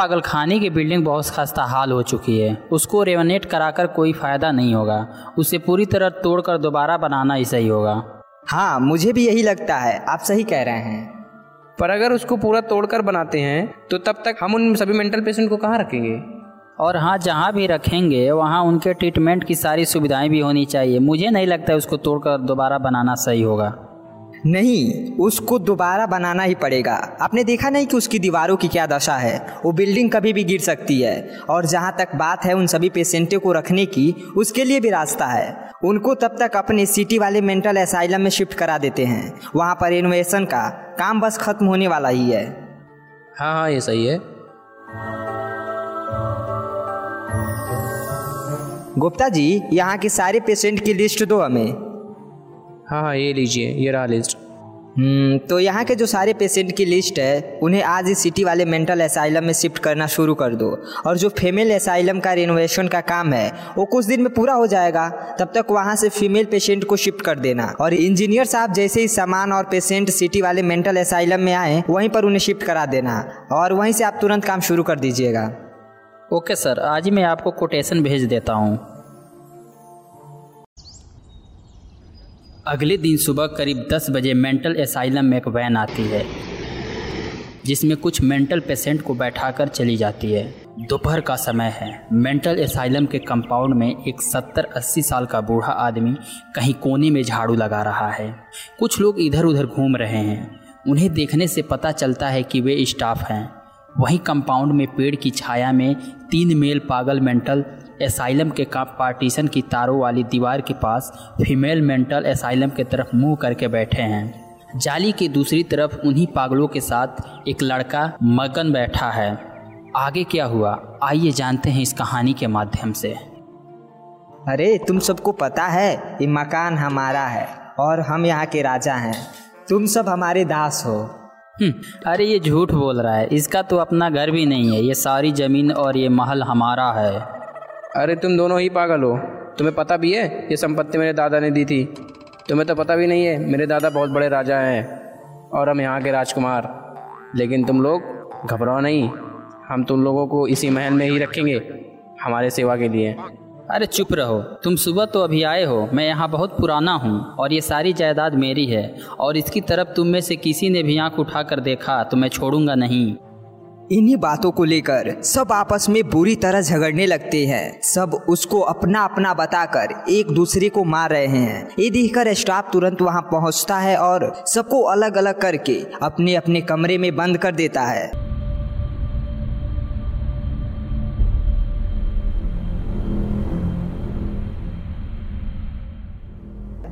पागल खाने की बिल्डिंग बहुत खस्ता हाल हो चुकी है। उसको रेवनेट कराकर कोई फ़ायदा नहीं होगा। उसे पूरी तरह तोड़कर दोबारा बनाना ही सही होगा। हाँ मुझे भी यही लगता है। आप सही कह रहे हैं। पर अगर उसको पूरा तोड़कर बनाते हैं तो तब तक हम उन सभी मेंटल पेशेंट को कहाँ रखेंगे? और हाँ जहाँ भी रखेंगे वहाँ उनके ट्रीटमेंट की सारी सुविधाएँ भी होनी चाहिए। मुझे नहीं लगता है उसको तोड़कर दोबारा बनाना सही होगा। नहीं उसको दोबारा बनाना ही पड़ेगा। आपने देखा नहीं कि उसकी दीवारों की क्या दशा है? वो बिल्डिंग कभी भी गिर सकती है। और जहाँ तक बात है उन सभी पेशेंटों को रखने की उसके लिए भी रास्ता है। उनको तब तक अपने सिटी वाले मेंटल असाइलम में शिफ्ट करा देते हैं। वहाँ पर इनोवेशन का काम बस खत्म होने वाला ही है। हाँ हाँ ये सही है। गुप्ता जी यहाँ के सारे पेशेंट की लिस्ट दो हमें। हाँ हाँ ये लीजिए ये रहा लिस्ट हम्म तो यहाँ के जो सारे पेशेंट की लिस्ट है उन्हें आज ही सिटी वाले मेंटल असाइलम में शिफ्ट करना शुरू कर दो। और जो फीमेल असाइलम का रिनोवेशन का काम है वो कुछ दिन में पूरा हो जाएगा। तब तक वहाँ से फीमेल पेशेंट को शिफ्ट कर देना। और इंजीनियर साहब जैसे ही सामान और पेशेंट सिटी वाले मेंटल असाइलम में आए वहीं पर उन्हें शिफ्ट करा देना। और वहीं से आप तुरंत काम शुरू कर दीजिएगा। ओके सर आज ही मैं आपको कोटेशन भेज देता हूँ। अगले दिन सुबह करीब 10 बजे मेंटल असाइलम में एक वैन आती है, जिसमें कुछ मेंटल पेशेंट को बैठाकर चली जाती है। दोपहर का समय है। मेंटल असाइलम के कंपाउंड में एक 70-80 साल का बूढ़ा आदमी कहीं कोने में झाड़ू लगा रहा है। कुछ लोग इधर उधर घूम रहे हैं। उन्हें देखने से पता चलता है कि वे स्टाफ हैं। वहीं कंपाउंड में पेड़ की छाया में तीन मेल पागल मेंटल एसाइलम के का पार्टीशन की तारों वाली दीवार के पास फीमेल मेंटल एसाइलम के तरफ़ मुँह करके बैठे हैं। जाली की दूसरी तरफ़ उन्हीं पागलों के साथ एक लड़का मगन बैठा है। आगे क्या हुआ? आइए जानते हैं इस कहानी के माध्यम से। अरे तुम सबको पता है ये मकान हमारा है और हम यहाँ के राजा हैं। तुम सब हमारे दास हो। हम्म, अरे ये झूठ बोल रहा है। इसका तो अपना घर भी नहीं है। ये सारी ज़मीन और ये महल हमारा है। अरे तुम दोनों ही पागल हो। तुम्हें पता भी है, ये संपत्ति मेरे दादा ने दी थी। तुम्हें तो पता भी नहीं है, मेरे दादा बहुत बड़े राजा हैं और हम यहाँ के राजकुमार। लेकिन तुम लोग घबराओ नहीं, हम तुम लोगों को इसी महल में ही रखेंगे, हमारे सेवा के लिए। अरे चुप रहो, तुम सुबह तो अभी आए हो, मैं यहाँ बहुत पुराना हूँ और ये सारी जायदाद मेरी है और इसकी तरफ़ तुम में से किसी ने भी आँख उठाकर देखा तो मैं छोड़ूँगा नहीं। इन्हीं बातों को लेकर सब आपस में बुरी तरह झगड़ने लगते हैं। सब उसको अपना अपना बताकर एक दूसरे को मार रहे हैं। ये देखकर स्टाफ तुरंत वहाँ पहुँचता है और सबको अलग अलग करके अपने अपने कमरे में बंद कर देता है।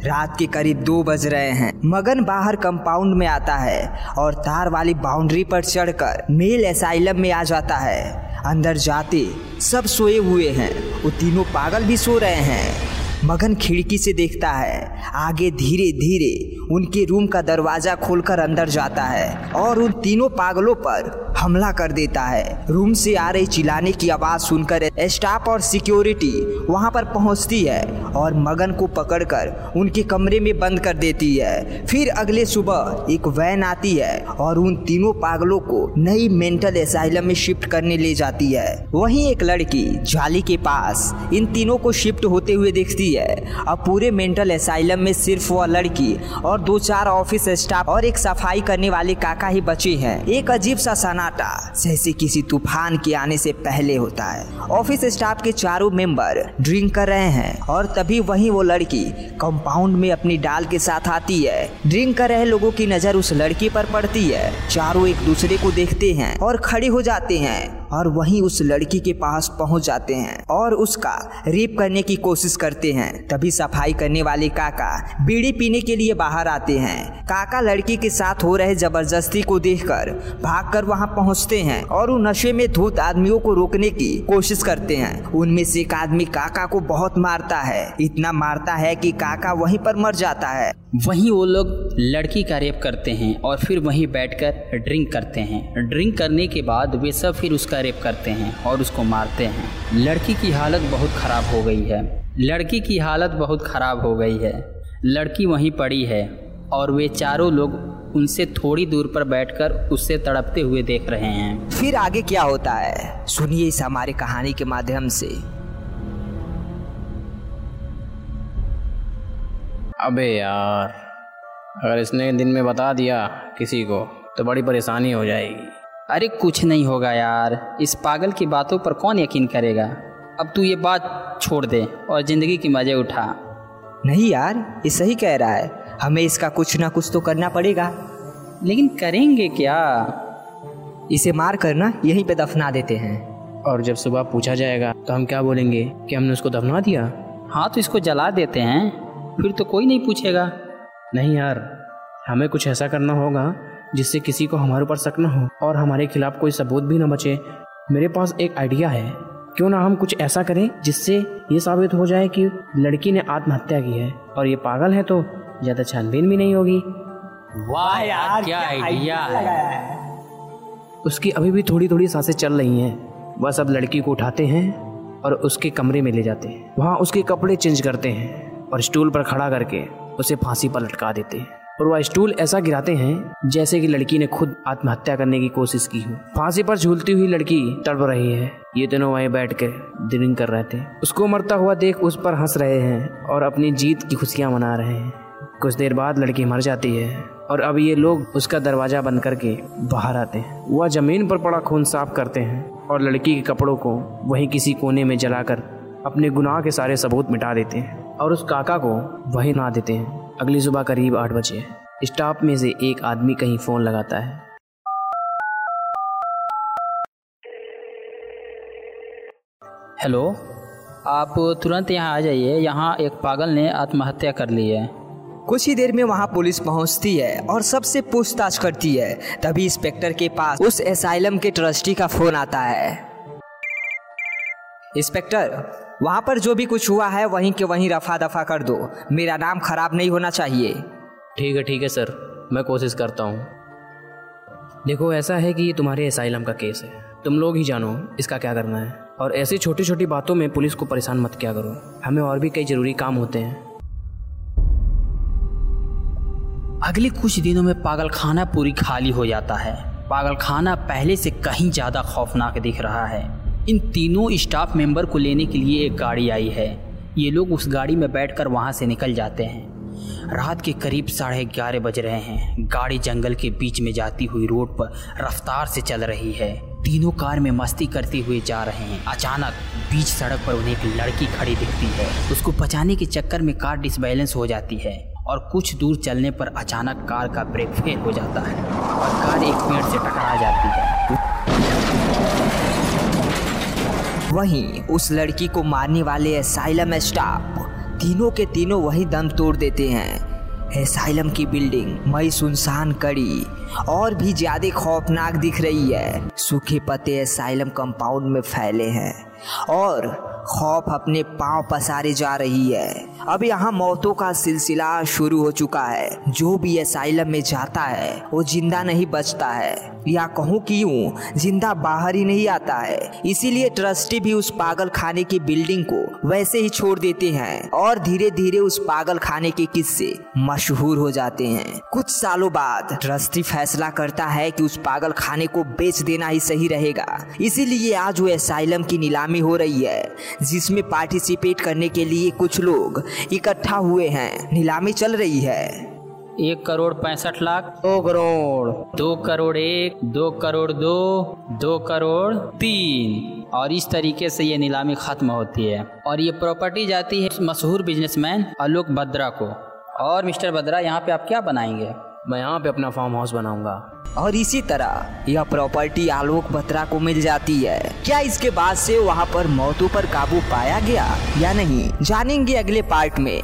रात के करीब दो बज रहे हैं। मगन बाहर कंपाउंड में आता है और तार वाली बाउंड्री पर चढ़कर मेल एसाइलम में आ जाता है। अंदर जाते सब सोए हुए हैं। वो तीनों पागल भी सो रहे हैं। मगन खिड़की से देखता है। आगे धीरे धीरे उनके रूम का दरवाज़ा खोलकर अंदर जाता है और उन तीनों पागलों पर हमला कर देता है। रूम से आ रही चिल्लाने की आवाज़ सुनकर स्टाफ और सिक्योरिटी वहाँ पर पहुँचती है और मगन को पकड़कर उनके कमरे में बंद कर देती है। फिर अगले सुबह एक वैन आती है और उन तीनों पागलों को नई मेंटल असाइलम में शिफ्ट करने ले जाती है। वहीं एक लड़की जाली के पास इन तीनों को शिफ्ट होते हुए देखती है। अब पूरे मेंटल असाइलम में सिर्फ़ वह लड़की और दो चार ऑफ़िस स्टाफ और एक सफ़ाई करने वाले काका ही बचे हैं। एक अजीब सा सनाटा जैसे किसी तूफ़ान के आने से पहले होता है। ऑफ़िस स्टाफ के चारों मेंबर ड्रिंक कर रहे हैं और तभी वही वो लड़की कंपाउंड में अपनी डाल के साथ आती है। ड्रिंक कर रहे लोगों की नज़र उस लड़की पर पड़ती है। चारों एक दूसरे को देखते हैं और खड़े हो जाते हैं और वहीं उस लड़की के पास पहुँच जाते हैं और उसका रेप करने की कोशिश करते हैं। तभी सफ़ाई करने वाले काका बीड़ी पीने के लिए बाहर आते हैं। काका लड़की के साथ हो रहे ज़बरदस्ती को देखकर भागकर वहाँ पहुँचते हैं और उन नशे में धूत आदमियों को रोकने की कोशिश करते हैं। उनमें से एक आदमी काका को बहुत मारता है। इतना मारता है कि काका वहीं पर मर जाता है। वहीं वो लोग लड़की का रेप करते हैं और फिर वहीं बैठकर ड्रिंक करते हैं। ड्रिंक करने के बाद वे सब फिर उसका रेप करते हैं और उसको मारते हैं। लड़की की हालत बहुत ख़राब हो गई है। लड़की की हालत बहुत ख़राब हो गई है। लड़की वहीं पड़ी है और वे चारों लोग उनसे थोड़ी दूर पर बैठकर उससे तड़पते हुए देख रहे हैं। फिर आगे क्या होता है? सुनिए इस हमारे कहानी के माध्यम से। अबे यार अगर इसने दिन में बता दिया किसी को तो बड़ी परेशानी हो जाएगी। अरे कुछ नहीं होगा यार इस पागल की बातों पर कौन यकीन करेगा? अब तू ये बात छोड़ दे और ज़िंदगी की मज़े उठा। नहीं यार ये सही कह रहा है। हमें इसका कुछ ना कुछ तो करना पड़ेगा। लेकिन करेंगे क्या? इसे मार कर ना यहीं पे दफना देते हैं। और जब सुबह पूछा जाएगा तो हम क्या बोलेंगे कि हमने उसको दफना दिया? हाँ तो इसको जला देते हैं। फिर तो कोई नहीं पूछेगा। नहीं यार हमें कुछ ऐसा करना होगा जिससे किसी को हमारे ऊपर शक न हो और हमारे खिलाफ कोई सबूत भी न बचे। मेरे पास एक आइडिया है। क्यों ना हम कुछ ऐसा करें जिससे ये साबित हो जाए कि लड़की ने आत्महत्या की है और ये पागल है तो ज़्यादा छानबीन भी नहीं होगी। वाह यार क्या आइडिया है? उसकी अभी भी थोड़ी थोड़ी साँसें चल रही हैं। बस अब लड़की को उठाते हैं और उसके कमरे में ले जाते हैं। वहाँ उसके कपड़े चेंज करते हैं। और स्टूल पर खड़ा करके उसे फांसी पर लटका देते हैं। और वह स्टूल ऐसा गिराते हैं, जैसे कि लड़की ने खुद आत्महत्या करने की कोशिश की हो। फांसी पर झूलती हुई लड़की तड़प रही है। ये दोनों वहीं बैठ कर ड्रिंक कर रहे थे। उसको मरता हुआ देख उस पर हंस रहे हैं और अपनी जीत की खुशियाँ मना रहे हैं। कुछ देर बाद लड़की मर जाती है और अब ये लोग उसका दरवाज़ा बंद करके बाहर आते हैं। वह ज़मीन पर पड़ा खून साफ़ करते हैं और लड़की के कपड़ों को वहीं किसी कोने में जलाकर अपने गुनाह के सारे सबूत मिटा देते हैं। और उस काका को वहीं ना देते हैं। अगली सुबह करीब आठ बजे। स्टाफ में से एक आदमी कहीं फ़ोन लगाता है। हेलो? आप तुरंत यहाँ आ जाइए। यहाँ एक पागल ने आत्महत्या कर ली है। कुछ ही देर में वहाँ पुलिस पहुँचती है और सबसे पूछताछ करती है। तभी इंस्पेक्टर के पास उस एसाइलम के ट्रस्टी का फ़ोन आता है। इंस्पेक्टर वहाँ पर जो भी कुछ हुआ है वहीं के वहीं रफा दफ़ा कर दो। मेरा नाम खराब नहीं होना चाहिए। ठीक है ठीक है सर। मैं कोशिश करता हूँ। देखो ऐसा है कि ये तुम्हारे एसाइलम का केस है। तुम लोग ही जानो इसका क्या करना है। और ऐसी छोटी छोटी बातों में पुलिस को परेशान मत किया करो। हमें और भी कई ज़रूरी काम होते हैं। अगले कुछ दिनों में पागल खाना पूरी खाली हो जाता है। पागल खाना पहले से कहीं ज़्यादा खौफनाक दिख रहा है। इन तीनों स्टाफ मेंबर को लेने के लिए एक गाड़ी आई है। ये लोग उस गाड़ी में बैठकर वहाँ से निकल जाते हैं। रात के करीब साढ़े ग्यारह बज रहे हैं। गाड़ी जंगल के बीच में जाती हुई रोड पर रफ्तार से चल रही है। तीनों कार में मस्ती करते हुए जा रहे हैं। अचानक बीच सड़क पर उन्हें एक लड़की खड़ी दिखती है। उसको बचाने के चक्कर में कार डिसबैलेंस हो जाती है और कुछ दूर चलने पर अचानक कार का ब्रेक फेल हो जाता है और कार एक पेड़ से टकरा जाती है। वहीं उस लड़की को मारने वाले एसाइलम स्टाफ तीनों के तीनों वही दम तोड़ देते हैं। एसाइलम की बिल्डिंग मई सुनसान कड़ी और भी ज़्यादा खौफनाक दिख रही है। सूखे पत्ते एसाइलम कंपाउंड में फैले हैं और खौफ अपने पाँव पसारे जा रही है। अब यहाँ मौतों का सिलसिला शुरू हो चुका है। जो भी असाइलम में जाता है, वो ज़िंदा नहीं बचता है। या कहूँ कि यूँ, ज़िंदा बाहर ही नहीं आता है। इसीलिए ट्रस्टी भी उस पागल खाने की बिल्डिंग को वैसे ही छोड़ देते हैं और धीरे धीरे उस पागल खाने के किस्से मशहूर हो जाते हैं। कुछ सालों बाद ट्रस्टी फैसला करता है कि उस पागल खाने को बेच देना ही सही रहेगा। इसीलिए आज वो असाइलम की नीलामी हो रही है, जिसमें पार्टिसिपेट करने के लिए कुछ लोग इकट्ठा हुए हैं। नीलामी चल रही है। एक करोड़ पैंसठ लाख। दो करोड़। दो करोड़ एक दो करोड़ दो दो करोड़ तीन। और इस तरीके से ये नीलामी खत्म होती है। और ये प्रॉपर्टी जाती है मशहूर बिजनेसमैन आलोक बद्रा को। और मिस्टर बद्रा यहाँ पे आप क्या बनाएँगे? मैं यहाँ पे अपना फार्म हाउस बनाऊँगा। और इसी तरह यह प्रॉपर्टी आलोक बत्रा को मिल जाती है। क्या इसके बाद से वहाँ पर मौतों पर काबू पाया गया या नहीं जानेंगे अगले पार्ट में।